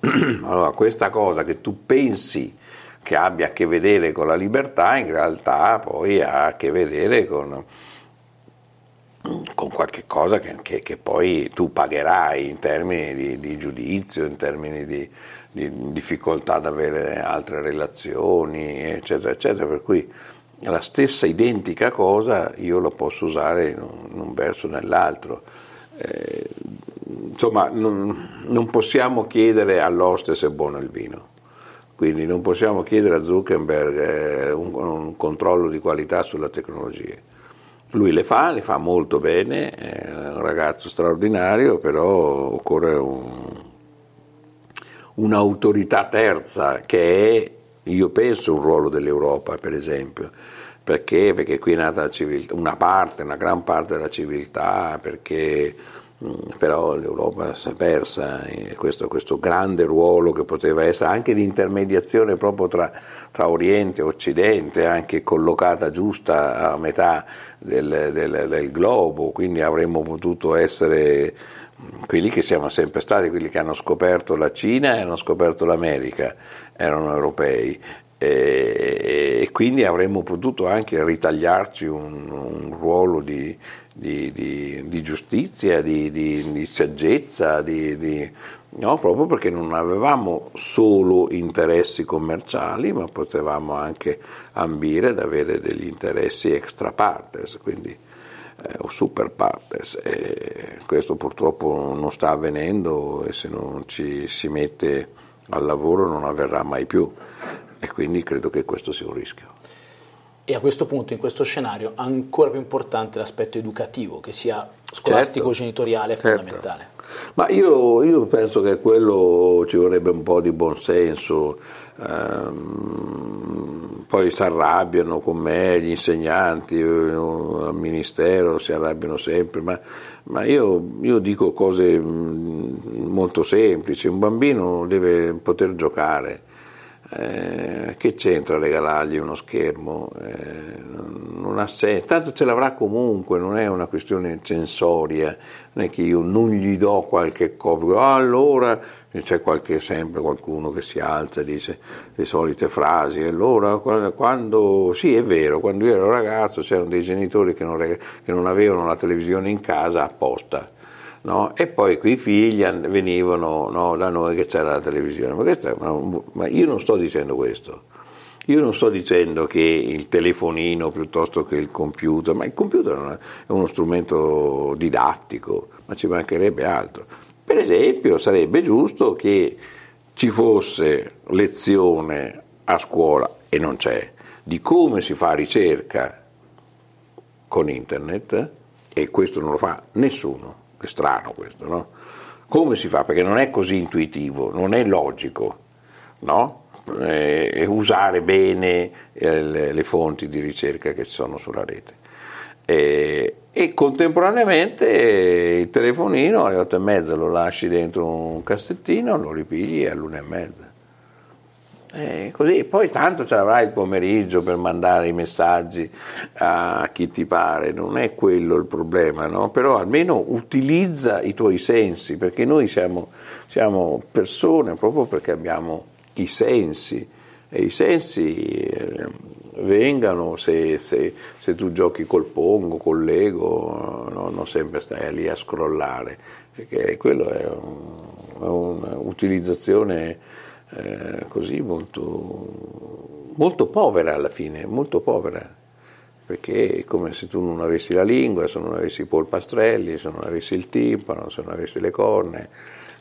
allora questa cosa che tu pensi che abbia a che vedere con la libertà in realtà poi ha a che vedere con, con qualche cosa che, che, che, poi tu pagherai in termini di, di giudizio, in termini di, difficoltà ad avere altre relazioni, eccetera, eccetera, per cui la stessa identica cosa io lo posso usare in un, in un verso o nell'altro. Eh, insomma, non, non, possiamo chiedere all'oste se è buono il vino, quindi non possiamo chiedere a Zuckerberg eh, un, un, controllo di qualità sulla tecnologia. Lui le fa, le fa molto bene, è un ragazzo straordinario, però occorre un, un'autorità terza che è, io penso, un ruolo dell'Europa, per esempio. Perché? Perché qui è nata civiltà, una parte, una gran parte della civiltà, perché però l'Europa si è persa questo, questo, grande ruolo che poteva essere anche di intermediazione proprio tra, tra, Oriente e Occidente, anche collocata giusta a metà del, del, del globo, quindi avremmo potuto essere quelli che siamo sempre stati, quelli che hanno scoperto la Cina e hanno scoperto l'America, erano europei e, e quindi avremmo potuto anche ritagliarci un, un ruolo di, di, di, di, giustizia, di, saggezza, no, proprio perché non avevamo solo interessi commerciali, ma potevamo anche ambire ad avere degli interessi extra partes. Quindi, eh, o super partes. E questo purtroppo non sta avvenendo e se non ci si mette al lavoro non avverrà mai più e quindi credo che questo sia un rischio. E a questo punto, in questo scenario, ancora più importante l'aspetto educativo, che sia scolastico-genitoriale, certo, è fondamentale. Certo. Ma io, io, penso che quello ci vorrebbe un po' di buonsenso, ehm, poi si arrabbiano con me gli insegnanti, eh, al ministero si arrabbiano sempre, ma, ma io, io, dico cose mm, molto semplici, un bambino deve poter giocare. Eh, che c'entra regalargli uno schermo? Eh, non ha senso, tanto ce l'avrà comunque, non è una questione censoria, non è che io non gli do qualche copia, allora c'è qualche, sempre qualcuno che si alza e dice le solite frasi, allora quando, sì è vero, quando io ero ragazzo c'erano dei genitori che non, che non avevano la televisione in casa apposta No? E poi qui i figli venivano no, da noi che c'era la televisione. Ma, è, ma, ma, io non sto dicendo questo. Io non sto dicendo che il telefonino piuttosto che il computer, ma il computer è uno strumento didattico, ma ci mancherebbe altro. Per esempio sarebbe giusto che ci fosse lezione a scuola, e non c'è, di come si fa ricerca con internet, e questo non lo fa nessuno è strano questo, no? Come si fa? Perché non è così intuitivo, non è logico, no? Eh, usare bene eh, le, fonti di ricerca che ci sono sulla rete. E, e contemporaneamente il telefonino alle otto e mezza lo lasci dentro un cassettino, lo ripigli all'una e mezza. E così, poi tanto ce l'avrai il pomeriggio per mandare i messaggi a chi ti pare, non è quello il problema, no? però almeno utilizza i tuoi sensi, perché noi siamo, siamo persone proprio perché abbiamo i sensi e i sensi eh, vengano se, se, se, tu giochi col Pongo, col Lego, no, non sempre stai lì a scrollare, perché quello è, un, è un'utilizzazione eh, così molto, molto povera alla fine, molto povera perché è come se tu non avessi la lingua, se non avessi i polpastrelli, se non avessi il timpano, se non avessi le corne.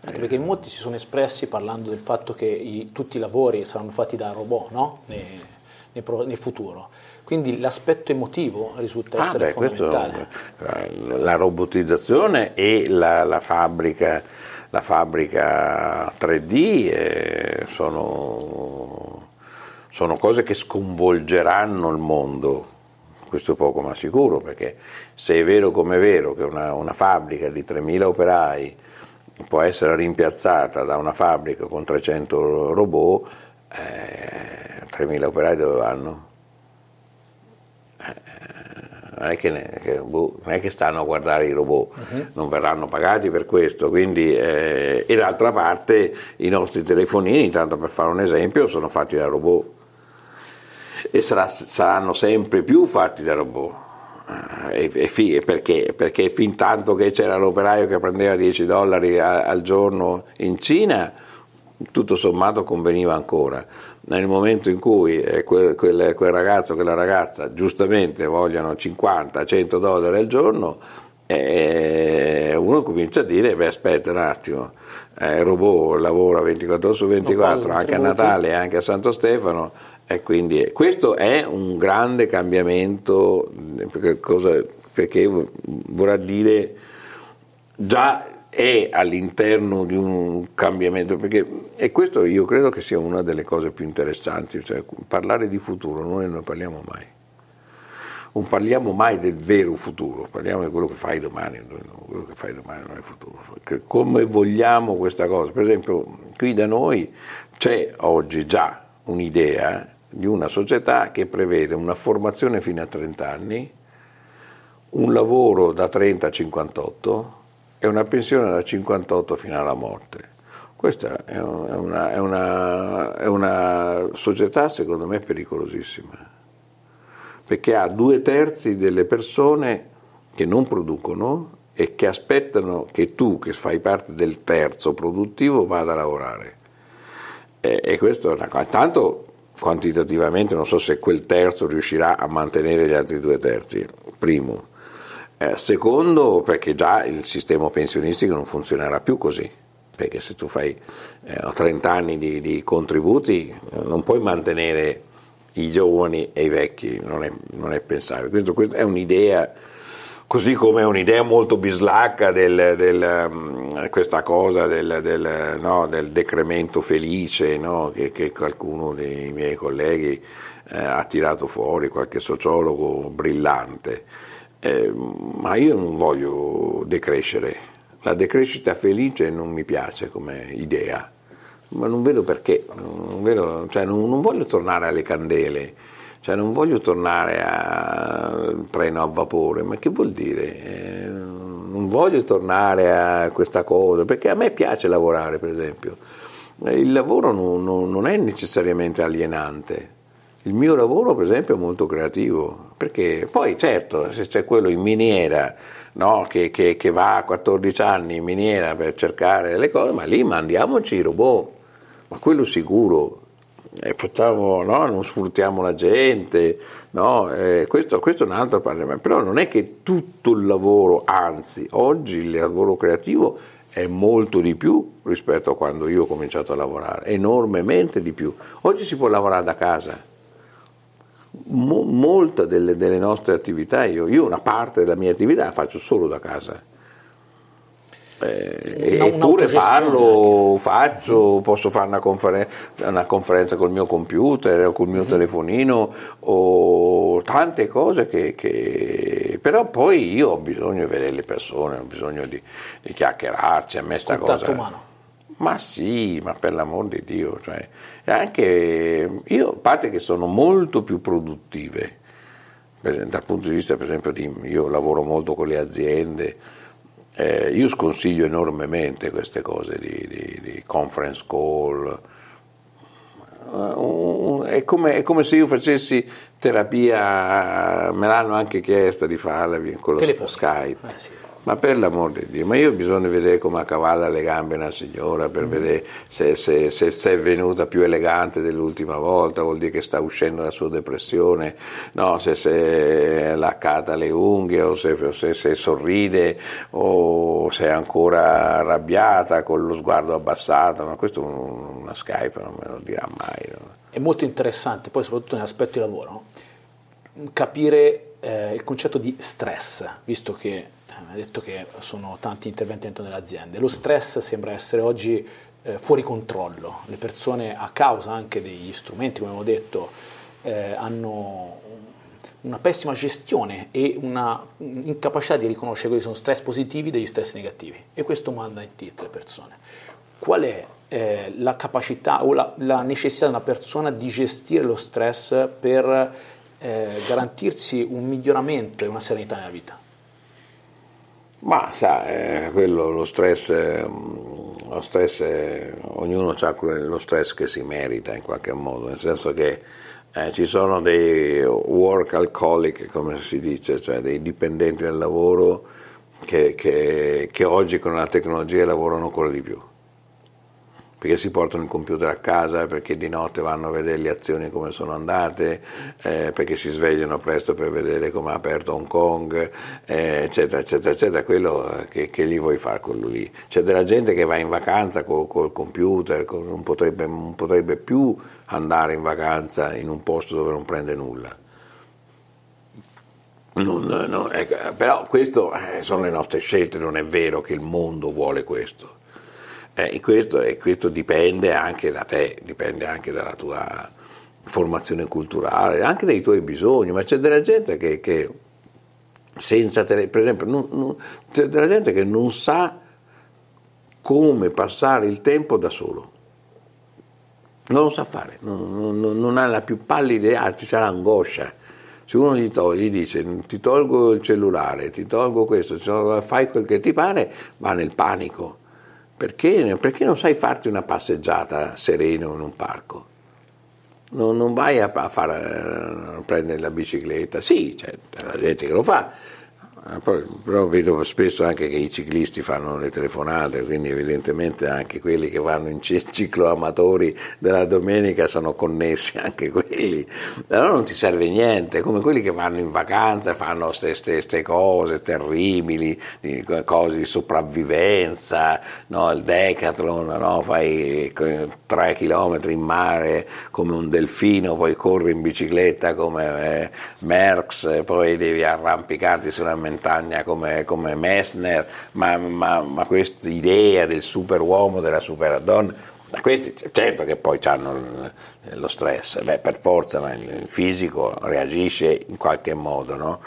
Anche perché molti si sono espressi parlando del fatto che i, tutti i lavori saranno fatti da robot no? Nel, nel, nel, futuro. Quindi l'aspetto emotivo risulta ah, essere beh, fondamentale. Questo, la robotizzazione e la, la, fabbrica, la fabbrica 3D eh, sono, sono cose che sconvolgeranno il mondo questo è poco ma sicuro, perché se è vero come è vero che una, una fabbrica di 3.000 operai può essere rimpiazzata da una fabbrica con 300 robot, eh, 3.000 operai dove vanno? Eh, non, è che, che, boh, non, è che, stanno a guardare i robot, uh-huh. non verranno pagati per questo, quindi, eh, e d'altra parte i nostri telefonini, tanto per fare un esempio, sono fatti da robot e sarà, saranno sempre più fatti da robot e, e fi, perché? Perché fin tanto che c'era l'operaio che prendeva 10 dollari a, al giorno in Cina, tutto sommato conveniva ancora. Nel momento in cui eh, quel, quel, quel, ragazzo, quella ragazza giustamente vogliono 50-100 dollari al giorno, eh, uno comincia a dire, beh aspetta un attimo, eh, il robot lavora 24 ore su 24, anche a Natale, anche a Santo Stefano, e quindi questo è un grande cambiamento, perché, cosa, perché vorrà dire già è all'interno di un cambiamento, perché, e questo io credo che sia una delle cose più interessanti, cioè parlare di futuro, noi non parliamo mai. Non parliamo mai del vero futuro, parliamo di quello che fai domani, quello che fai domani non è futuro. Come vogliamo questa cosa? Per esempio, qui da noi c'è oggi già un'idea di una società che prevede una formazione fino a 30 anni, un lavoro da 30 a 58 e una pensione da 58 fino alla morte. Questa è una, è una, è una società secondo me pericolosissima, perché ha due terzi delle persone che non producono e che aspettano che tu, che fai parte del terzo produttivo, vada a lavorare. E, e questo è una cosa. Tanto quantitativamente non so se quel terzo riuscirà a mantenere gli altri due terzi, primo. Eh, secondo, perché già il sistema pensionistico non funzionerà più così, perché se tu fai eh, 30 anni di, di contributi eh, non puoi mantenere i giovani e i vecchi, non è, non è pensabile. Questo, questo è un'idea così come è un'idea molto bislacca del, del, um, questa cosa del, del, no, del decremento felice no, che, che, qualcuno dei miei colleghi eh, ha tirato fuori, qualche sociologo brillante. Eh, ma io non voglio decrescere, la decrescita felice non mi piace come idea, ma non vedo perché, non, vedo, cioè non, non voglio tornare alle candele cioè non voglio tornare al treno a vapore, ma che vuol dire? Eh, non voglio tornare a questa cosa, perché a me piace lavorare, per esempio. Eh, il lavoro non, non, non è necessariamente alienante. Il mio lavoro, per esempio, è molto creativo, perché poi certo, se c'è quello in miniera no, che, che, che, va a 14 anni in miniera per cercare le cose, ma lì mandiamoci i robot, ma quello sicuro, facciamo, no? non sfruttiamo la gente, no? eh, questo, questo, è un altro problema, però non è che tutto il lavoro, anzi oggi il lavoro creativo è molto di più rispetto a quando io ho cominciato a lavorare, enormemente di più. Oggi si può lavorare da casa. Mo, molta delle, delle, nostre attività, io, io una parte della mia attività la faccio solo da casa eh, eppure parlo, faccio, posso fare una conferenza, una conferenza col mio computer o col mio mm-hmm. telefonino o tante cose che, che però poi io ho bisogno di vedere le persone, ho bisogno di, di chiacchierarci, a me sta Contatto cosa... umano. Ma sì, ma per l'amor di Dio, cioè, anche io, a parte che sono molto più produttive, per, dal punto di vista per esempio di, io lavoro molto con le aziende, eh, io sconsiglio enormemente queste cose di, di, di conference call, uh, è, come, è, come, se io facessi terapia, me l'hanno anche chiesta di farla con lo Skype. Eh, sì. Ma per l'amor di Dio, ma io di vedere come accavalla le gambe una signora per mm. vedere se, se, se, se, è venuta più elegante dell'ultima volta, vuol dire che sta uscendo dalla sua depressione, no, se, se è laccata le unghie o se, se, sorride o se è ancora arrabbiata con lo sguardo abbassato, ma questo una Skype non me lo dirà mai. No? È molto interessante, poi soprattutto nell'aspetto di lavoro, capire eh, il concetto di stress, visto che ha detto che sono tanti interventi dentro nelle aziende. Lo stress sembra essere oggi eh, fuori controllo, le persone a causa anche degli strumenti, come abbiamo detto, eh, hanno una pessima gestione e una incapacità di riconoscere quelli che sono stress positivi degli stress negativi e questo manda in tilt le persone. Qual è eh, la capacità o la, la, necessità di una persona di gestire lo stress per eh, garantirsi un miglioramento e una serenità nella vita? Ma sa, eh, quello, lo stress, eh, lo stress eh, ognuno ha lo stress che si merita in qualche modo, nel senso che eh, ci sono dei work alcoholic, come si dice, cioè dei dipendenti del lavoro che, che, che oggi con la tecnologia lavorano ancora di più perché si portano il computer a casa, perché di notte vanno a vedere le azioni come sono andate, eh, perché si svegliano presto per vedere come ha aperto Hong Kong, eh, eccetera, eccetera, eccetera, quello eh, che, che, gli vuoi fare quello lì. C'è della gente che va in vacanza col, col computer, con, non, potrebbe, non potrebbe più andare in vacanza in un posto dove non prende nulla. Non, non, ecco, però queste eh, sono le nostre scelte, non è vero che il mondo vuole questo. Eh, e, questo, e, questo, dipende anche da te, dipende anche dalla tua formazione culturale, anche dai tuoi bisogni, ma c'è della gente che, che senza tele, per esempio, non, non, c'è della gente che non sa come passare il tempo da solo. Non lo sa fare, non, non ha la più pallida idea, c'è l'angoscia. Se uno gli, toglie, gli dice ti tolgo il cellulare, ti tolgo questo, fai quel che ti pare, va nel panico perché, perché non sai farti una passeggiata sereno in un parco? Non, non vai a, far, a, prendere la bicicletta, sì, c'è la gente che lo fa, però vedo spesso anche che i ciclisti fanno le telefonate, quindi evidentemente anche quelli che vanno in cicloamatori della domenica sono connessi anche quelli. Allora non ti serve niente, come quelli che vanno in vacanza e fanno queste cose terribili, cose di sopravvivenza, no? il decathlon, no? fai tre chilometri in mare come un delfino, poi corri in bicicletta come eh, Merckx, poi devi arrampicarti sulla montagna come, come Messner, ma, ma, ma questa idea del superuomo, della superdonna, questi certo che poi hanno lo stress, beh, per forza, ma il fisico reagisce in qualche modo, no?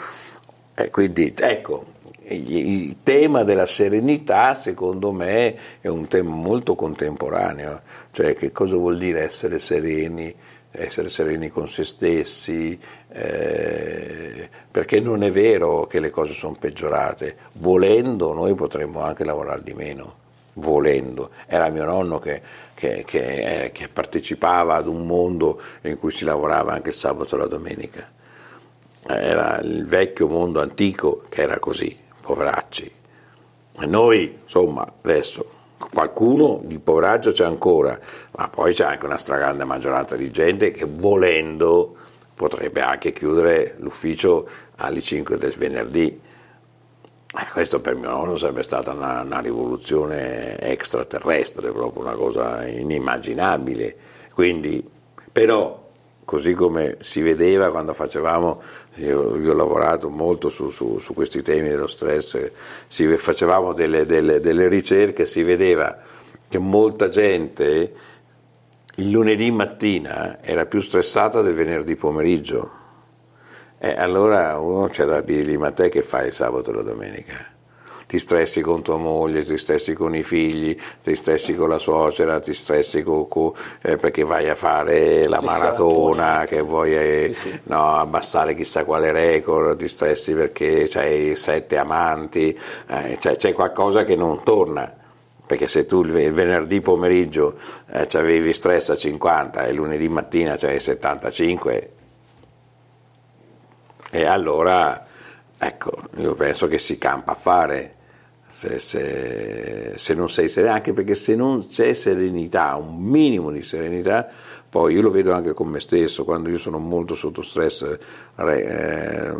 E quindi ecco, il tema della serenità secondo me è un tema molto contemporaneo, cioè che cosa vuol dire essere sereni, essere sereni con se stessi, eh, perché non è vero che le cose sono peggiorate, volendo noi potremmo anche lavorare di meno, volendo. Era mio nonno che, che, che, eh, che partecipava ad un mondo in cui si lavorava anche il sabato e la domenica. Era il vecchio mondo antico che era così, poveracci. E noi, insomma, adesso qualcuno di poraggio c'è ancora, ma poi c'è anche una stragrande maggioranza di gente che volendo potrebbe anche chiudere l'ufficio alle 5 del venerdì. Eh, questo per mio nonno sarebbe stata una, una, rivoluzione extraterrestre, proprio una cosa inimmaginabile. Quindi, però, così come si vedeva quando facevamo, io, io ho lavorato molto su, su, su, questi temi dello stress, si, facevamo delle, delle, delle ricerche, si vedeva che molta gente il lunedì mattina era più stressata del venerdì pomeriggio E allora uno c'è da dirgli, ma te che fai il sabato e la domenica? Ti stressi con tua moglie, ti stressi con i figli, ti stressi con la suocera, ti stressi con, con, eh, perché vai a fare la maratona, che vuoi eh, sì, sì. No, abbassare chissà quale record, ti stressi perché hai sette amanti, eh, cioè, c'è qualcosa che non torna perché se tu il venerdì pomeriggio eh, avevi stress a 50 e lunedì mattina c'avevi 75 e allora ecco io penso che si campa a fare. Se, se, se non sei sereno anche perché se non c'è serenità un minimo di serenità poi io lo vedo anche con me stesso quando io sono molto sotto stress eh,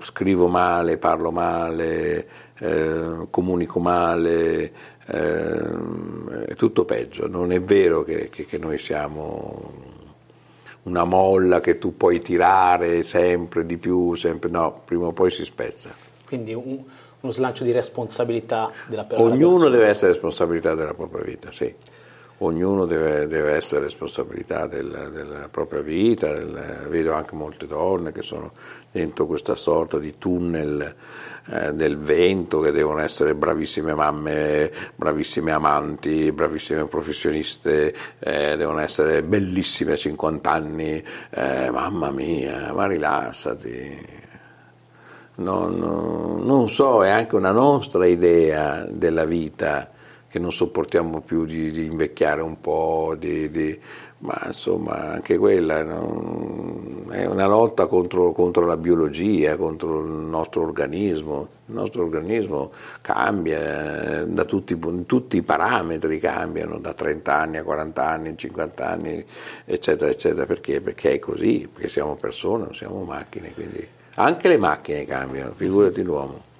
scrivo male parlo male eh, comunico male, eh, è tutto peggio. Non è vero che, che, che, noi siamo una molla che tu puoi tirare sempre di più, sempre, no, prima o poi si spezza. Quindi un, uno slancio di responsabilità della persona. Ognuno deve essere responsabilità della propria vita, sì ognuno deve, deve, essere responsabilità della, della propria vita, del, vedo anche molte donne che sono dentro questa sorta di tunnel eh, del vento, che devono essere bravissime mamme, bravissime amanti, bravissime professioniste, eh, devono essere bellissime a 50 anni, eh, mamma mia, ma rilassati. Non, non so, è anche una nostra idea della vita che non sopportiamo più di, di invecchiare un po', di, di, ma insomma anche quella no? è una lotta contro, contro, la biologia, contro il nostro organismo. Il nostro organismo cambia, tutti, tutti i parametri cambiano, da 30 anni a 40 anni, 50 anni, eccetera, eccetera. Perché? Perché è così, perché siamo persone, non siamo macchine, quindi anche le macchine cambiano, figurati l'uomo.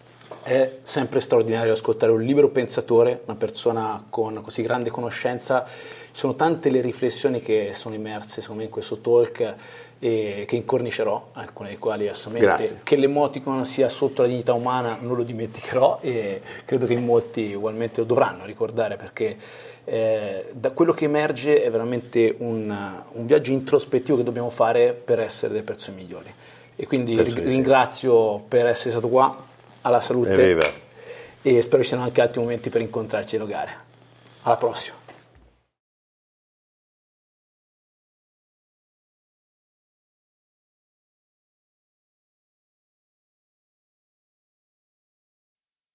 È sempre straordinario ascoltare un libero pensatore, una persona con così grande conoscenza. Ci sono tante le riflessioni che sono immerse secondo me in questo talk e che incornicerò, alcune delle quali assolutamente Grazie. che l'emoticon sia sotto la dignità umana non lo dimenticherò e credo che in molti ugualmente lo dovranno ricordare perché eh, da quello che emerge è veramente un, un, viaggio introspettivo che dobbiamo fare per essere delle persone migliori. E quindi ringrazio per essere stato qua alla salute Evviva. e spero ci siano anche altri momenti per incontrarci e logare. Alla prossima.